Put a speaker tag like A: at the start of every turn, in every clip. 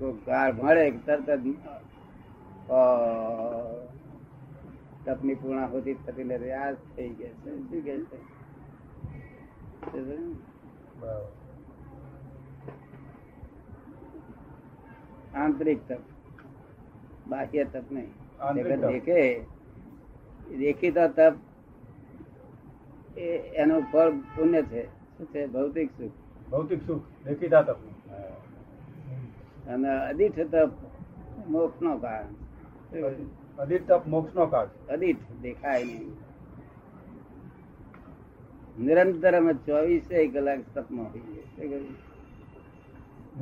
A: ગાળ મળે તરત જ તપની પૂર્ણાહુતિ થતી નથી આ થઈ ગયા છે. શું કે છે? આંતરિક તપ બાહ્ય તપ નહીં. દેખે. દેખીતા તપ એ એનું ફળ પુણ્ય છે. શું છે? ભૌતિક સુખ.
B: ભૌતિક સુખ. દેખીતા તપ.
A: અને અદિત તપ મોક્ષ નો કાળ.
B: અદિત તપ મોક્ષ નો કાળ.
A: અદિત દેખાય નહીં. નિરંતર અમે ચોવીસે કલાક તપમાં હોઈએ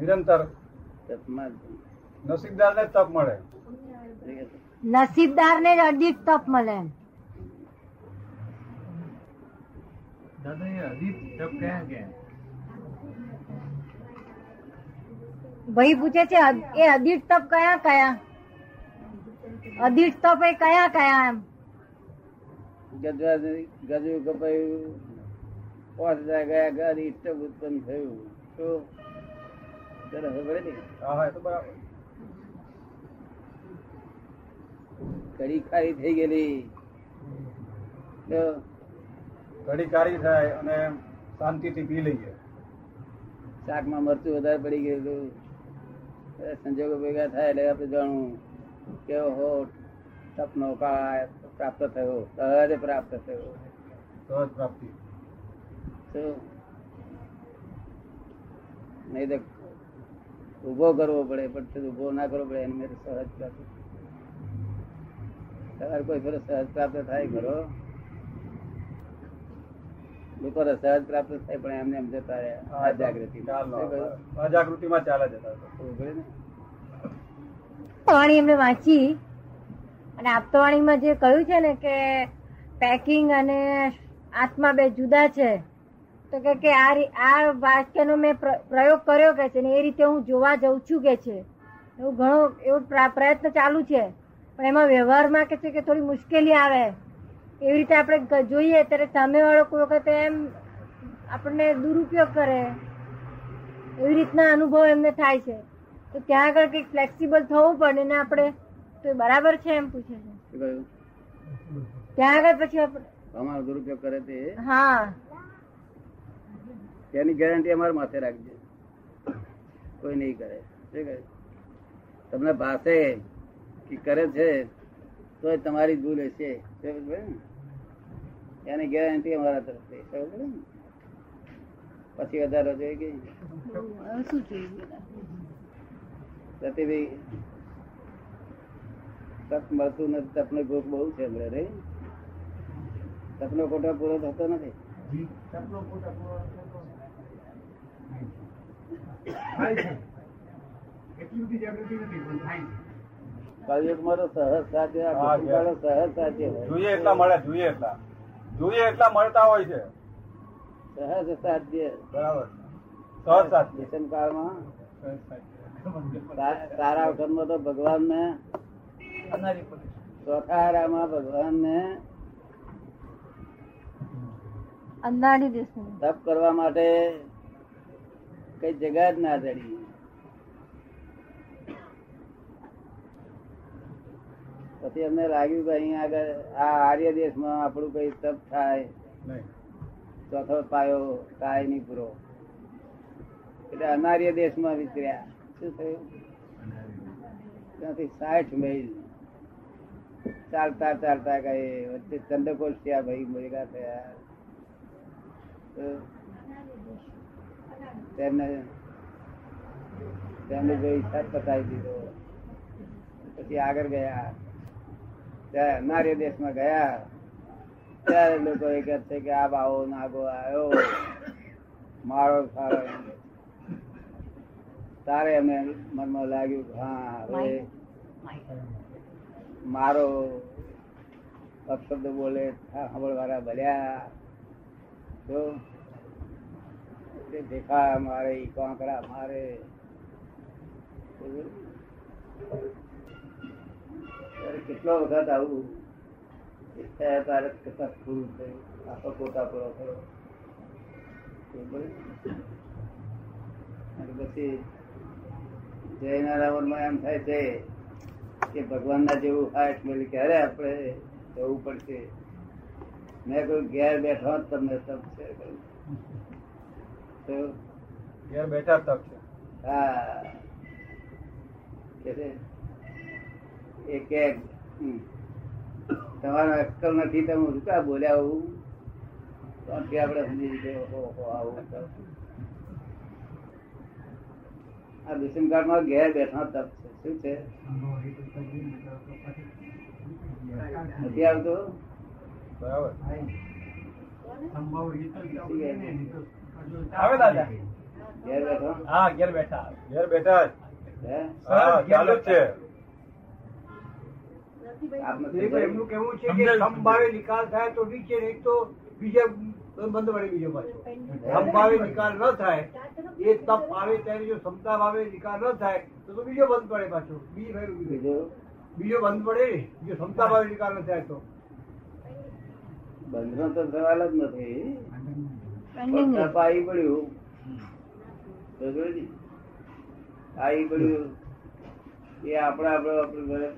B: નિરંતર.
A: તપમાં.
B: નસીબદાર ને તપ મળે.
C: નસીબદાર ને અદિત અધિક તપ મળે.
D: દાદા એ અધિક તપ કયા કયા
C: ભાઈ પૂછે છે એ અધિક તપ કયા કયા? અધિક તપ એ કયા કયા એમ?
A: ગજુ કપાયું પાંચ હજાર ગયા ગદ ઇષ્ટ ઉત્પન્ન થયું.
B: તો
A: કડી ખારી થઈ ગયેલી. તો?
B: ઘડી કારી થાય અને શાંતિથી પી લઈએ.
A: શાકમાં મરચું વધારે પડી ગયેલું. સંજોગો ભેગા થાય એટલે આપણે જાણવું કેવો હો સપનો કાળ પ્રાપ્ત થયો સહજ પ્રાપ્ત થયો.
B: સહજ પ્રાપ્તિ.
A: નહીં તો ઊભો કરવો પડે પણ ઊભો ના કરવો પડે એની મેં સહજ પ્રાપ્ત. તમારે કોઈ ફેરો સહજ પ્રાપ્ત થાય ખરો? લોકો સહજ પ્રાપ્ત થાય પણ એમને એમ જતા રહ્યા અજાગૃતિ.
B: અજાગૃતિમાં ચાલે જતા
C: વાણી એમને વાંચી અને આપતવાણીમાં જે કહ્યું છે ને કે પેકિંગ અને આત્મા બે જુદા છે તો કે કે આ આ વાક્યનો મેં પ્ર- પ્રયોગ કર્યો કે છે ને એ રીતે હું જોવા જઉં છું કે છે. એવું ઘણો એવો પ્રયત્ન ચાલુ છે. પણ એમાં વ્યવહારમાં કે છે કે થોડી મુશ્કેલી આવે. એવી રીતે આપણે જોઈએ ત્યારે સામેવાળો કોઈ વખતે એમ આપણને દુરુપયોગ કરે. એવી રીતના અનુભવ એમને થાય છે. તો ત્યાં આગળ કંઈક ફ્લેક્સિબલ થવું પડે ને આપણે તો બરાબર છે એમ પૂછે છે. ત્યાં આગળ પછી આપણે
A: અમારો દુરુપયોગ કરે તે?
C: હા.
A: તેની ગેરંટી અમારા માથે રાખજે. કોઈ નહીં કરે. તમને કે કરે છે? તો તમારી જ ભૂલ હશે. એને ગેરંટી અમારા તરફથી. પછી વધારો જોઈએ કે
C: શું જોઈએ?
A: તપ મળતું નથી તપનો ભોગ બહુ છે હમણાં રે? તપનો કોટા પૂરો થતો નથી.
D: એટલી બધી જાગૃતિ નથી પણ થાય છે
A: માં તો સહજ સાધ્ય કુટુંબવાળો સહજ સાથે
B: જોઈએ એટલા મળે જોઈએ એટલા. જોઈએ એટલા મળતા હોય છે.
A: સહજ સાધ્ય
B: બરાબર. સહજ સાચી.
A: મિશન કાળમાં તારા વખતમાં તો ભગવાન ને ચોથા આરામાં ભગવાન ને તપ કરવા માટે કઈ જગા જ ના જડી પછી અમને લાગ્યું કે અહીંયા આગળ આ આર્ય દેશમાં આપણું કઈ તપ થાય ચોથો પાયો કાય નહીં પૂરો. એટલે અનાર્ય દેશમાં વિતર્યા. શું થયું? ત્યાંથી સાઠ મહિલ ચાલતા ચાલતા ગયે વચ્ચે ચંદ્રકોશિયા ભાઈ ભેગા થયા. તેમને તેમને જો ઈચ્છા પતાવી દીધો. પછી આગળ ગયા. ત્યાં અનાર્ય દેશમાં ગયા. ત્યારે લોકો એ કહે છે કે આ બાવો નાગો આવ્યો મારો સારો તારે એમને મનમાં લાગ્યું હા હવે મારો અપશબ્દ બોલે સાંભળવાળા ભલ્યા તો દેખા મારે ઈ મારે. ત્યારે કેટલો વખત આવું? તારે કથા પૂરું થયું આખો પોતા પૂરો થયો? અને પછી જૈનારાવણમાં એમ થાય છે કે ભગવાનના જેવું હાથ મેળવી ક્યારે આપણે જવું પડશે. મેં કહ્યું ઘેર બેઠો જ તમને તપ છે. તો
B: ઘેર બેઠા તપ છે.
A: હા. કે એ કે. તમારો અક્કલ નથી તમે શું કા બોલ્યા આવું તો આથી આપણે સમજી ઓહો આવું. આ દુષ્મકાળમાં ઘેર બેઠા તપ છે. શું છે? નથી આવતું?
B: બરાબર.
D: આવે દાદા.
A: ઘેર બેઠા?
D: હા ઘેર બેઠા.
B: ઘેર બેઠા જ.
A: હે?
B: હા ચાલુ છે.
E: એમનું કેવું છે કે સંભાવે નિકાલ થાય તો ઠીક છે નહીં તો બીજા બંધ વળી બીજો પાછો. સંભાવે નિકાલ ન થાય એ તપ આવે ત્યારે જો ક્ષમતા ભાવે નિકાલ ન થાય તો તો બીજો બંધ પડે પાછો. બીજી થાય.
A: બીજો?
E: બંધ પડે જો ક્ષમતા ભાવે નિકાલ ન થાય તો.
A: બંધનો તો સવાલ જ નથી. તપ આવી પડ્યું. આવી પડ્યું. એ આપણે આપણે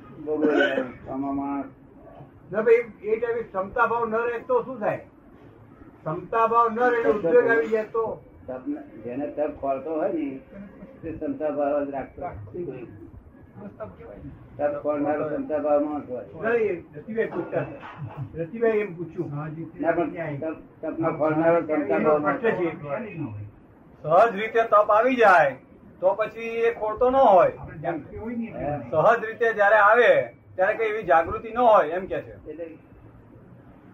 A: આમાં
E: ના ભાઈ એ ટાઈમે ક્ષમતા ભાવ ન રહે તો શું થાય? ક્ષમતા ભાવ ન રહે ઉદ્યોગ આવી જાય તો?
A: જેને તપ ખોલતો હોય ને તે ક્ષમતા ભાવ જ રાખતો તપ ખોલનારો ક્ષમતા ભાવ માણસ
E: રતિભાઈ પૂછતા હતા. રતિભાઈ એમ પૂછ્યું.
A: તપ- ખોલનારો ક્ષમતા ભાવ.
E: એક.
B: સહજ રીતે તપ આવી જાય. તો પછી એ ખોટો ન હોય. સહજ રીતે જયારે આવે ત્યારે કઈ એવી જાગૃતિ ન હોય એમ કે છે.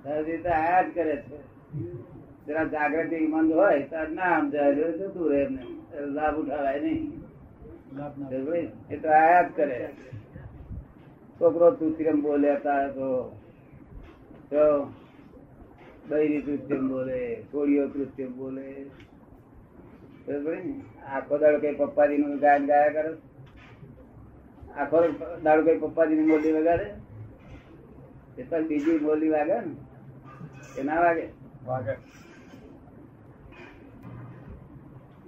A: સહજ રીતે આયા જ કરે છે. જરા જાગૃતિ મંદ હોય તો ના સમજાય. જતું રહે એમને? લાભ ઉઠાવાય નહીં. એ તો આયા જ કરે. છોકરો તૃત્યમ બોલે તારે તો. તો બૈરી તૃત્યમ બોલે કોળીઓ તૃત્યમ બોલે? આખો દાડો કઈ પપ્પાજી નું ગાયન ગાયા કરે? આખો દાડો કઈ પપ્પાજી ની બોલી વગાડે? એ તો બીજી બોલી વાગે ને. એ ના વાગે?
B: વાગે.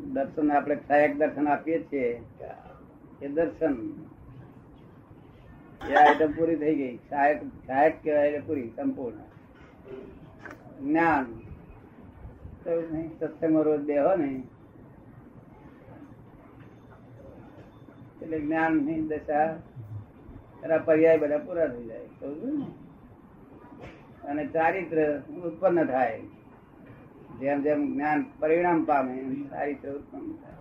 A: દર્શન આપણે સહાયક દર્શન આપીએ છીએ. એ દર્શન. એ આઈટમ પૂરી થઈ ગઈ. સહાયક સહાયક કહેવાય એટલે પૂરી સંપૂર્ણ. જ્ઞાન. તો નહીં સત્સંગમાં રોજ દેહો ને એટલે જ્ઞાનની દશા, એના પર્યાય બધા પૂરા થઈ જાય? અને ચારિત્ર ઉત્પન્ન થાય. જેમ જેમ જ્ઞાન પરિણામ પામે ચારિત્ર ઉત્પન્ન થાય.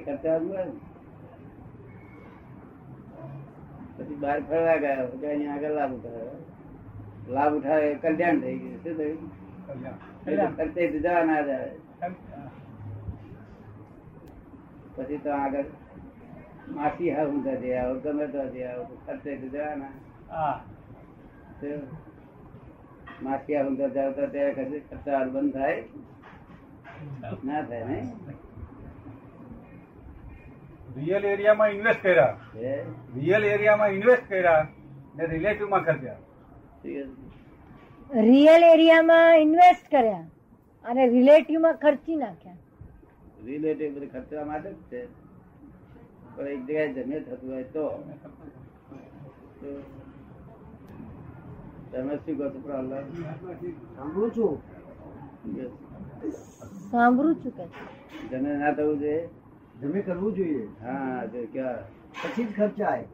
A: ખર્ચા પછી બહાર ફરવા ગયા પછી અહીંયા આગળ લાભ ઉઠાવે લાભ ઉઠાવે કલ્યાણ થઈ ગયું. શું થયું? એટલે જવા ના જાય પછી તો આગળ માસી હા ઊંધા જઈ આવો ગમે તો જઈ આવો ખર્ચે તો જવાના
D: હા.
A: તો ઊંધા જાવ તો ત્યારે કશે ખર્ચા બંધ થાય. ના થાય ને?
B: રિયલ એરિયામાં ઇન્વેસ્ટ કર્યા.
A: હે?
B: રિયલ એરિયામાં ઇન્વેસ્ટ કર્યા ને રિલેટિવમાં ખર્ચ્યા.
C: રિયલ એરિયામાં ઇન્વેસ્ટ કર્યા અને રિલેટિવમાં ખર્ચી નાખ્યા.
A: રિલેટિવ બધું ખર્ચવા માટે જ છે. પણ એક જગ્યાએ જમે થતું હોય તો. તમે શું કહો છો પ્રહલાદ?
E: સાંભળું છું.
C: સાંભળું છું કે
A: જમે ના થવું જોઈએ.
E: જમે કરવું જોઈએ.
A: હા જો ક્યાં?
E: પછી જ ખર્ચાય.